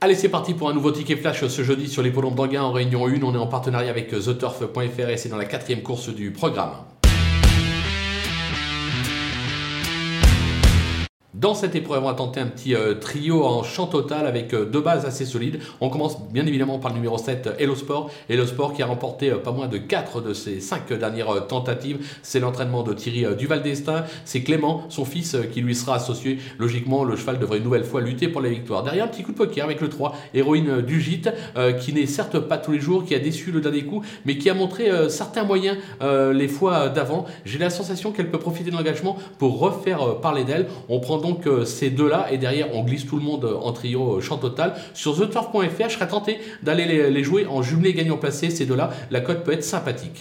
Allez, c'est parti pour un nouveau ticket flash ce jeudi sur l'hippodrome d'Anguin en Réunion 1. On est en partenariat avec TheTurf.fr et c'est dans la quatrième course du programme. Dans cette épreuve, on va tenter un petit euh, trio en champ total avec euh, deux bases assez solides. On commence bien évidemment par le numéro 7, Hello Sport. Hello Sport qui a remporté euh, pas moins de 4 de ses 5 dernières tentatives. C'est l'entraînement de Thierry Duval d'Estaing. C'est Clément, son fils, qui lui sera associé. Logiquement, le cheval devrait une nouvelle fois lutter pour la victoire. Derrière, un petit coup de poker avec le 3, héroïne du gîte, qui n'est certes pas tous les jours, qui a déçu le dernier coup, mais qui a montré certains moyens les fois d'avant. J'ai la sensation qu'elle peut profiter de l'engagement pour refaire parler d'elle. On prend donc donc euh, ces deux-là, et derrière on glisse tout le monde en trio euh, champ total. Sur theturf.fr, je serais tenté d'aller les, jouer en jumelé gagnant placé, ces deux-là, la cote peut être sympathique.